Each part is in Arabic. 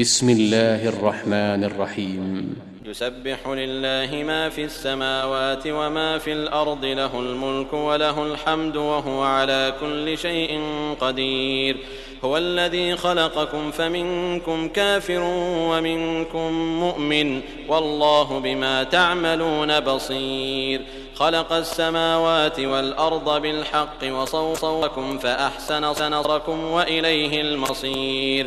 بسم الله الرحمن الرحيم. يسبح لله ما في السماوات وما في الأرض له الملك وله الحمد وهو على كل شيء قدير. هو الذي خلقكم فمنكم كافر ومنكم مؤمن والله بما تعملون بصير. خلق السماوات والأرض بالحق وصوركم فأحسن صنركم وإليه المصير.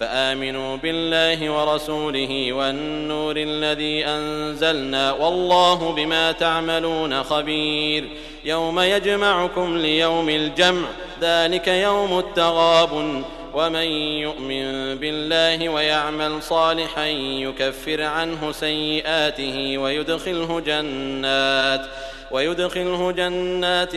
فآمنوا بالله ورسوله والنور الذي أنزلنا والله بما تعملون خبير يوم يجمعكم ليوم الجمع ذلك يوم التغاب ومن يؤمن بالله ويعمل صالحا يكفر عنه سيئاته ويدخله جنات ويدخله جنات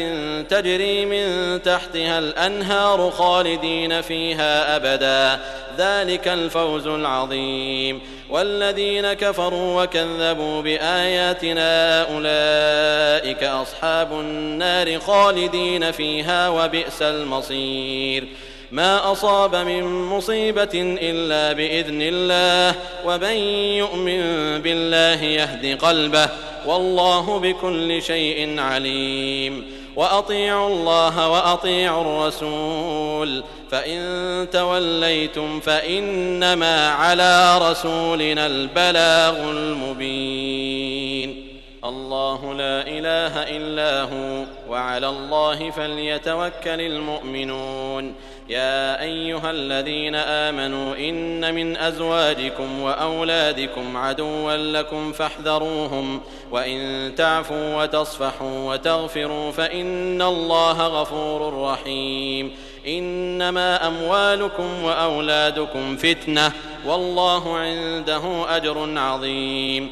تجري من تحتها الأنهار خالدين فيها أبدا. ذلك الفوز العظيم. والذين كفروا وكذبوا بآياتنا أولئك أصحاب النار خالدين فيها وبئس المصير. ما أصاب من مصيبة إلا بإذن الله ومن يؤمن بالله يهد قلبه والله بكل شيء عليم. وأطيعوا الله وأطيعوا الرسول فإن توليتم فإنما على رسولنا البلاغ المبين. الله لا إله إلا هو وعلى الله فليتوكل المؤمنون. يا أيها الذين آمنوا إن من أزواجكم وأولادكم عدوا لكم فاحذروهم وإن تعفوا وتصفحوا وتغفروا فإن الله غفور رحيم. إنما أموالكم وأولادكم فتنة والله عنده أجر عظيم.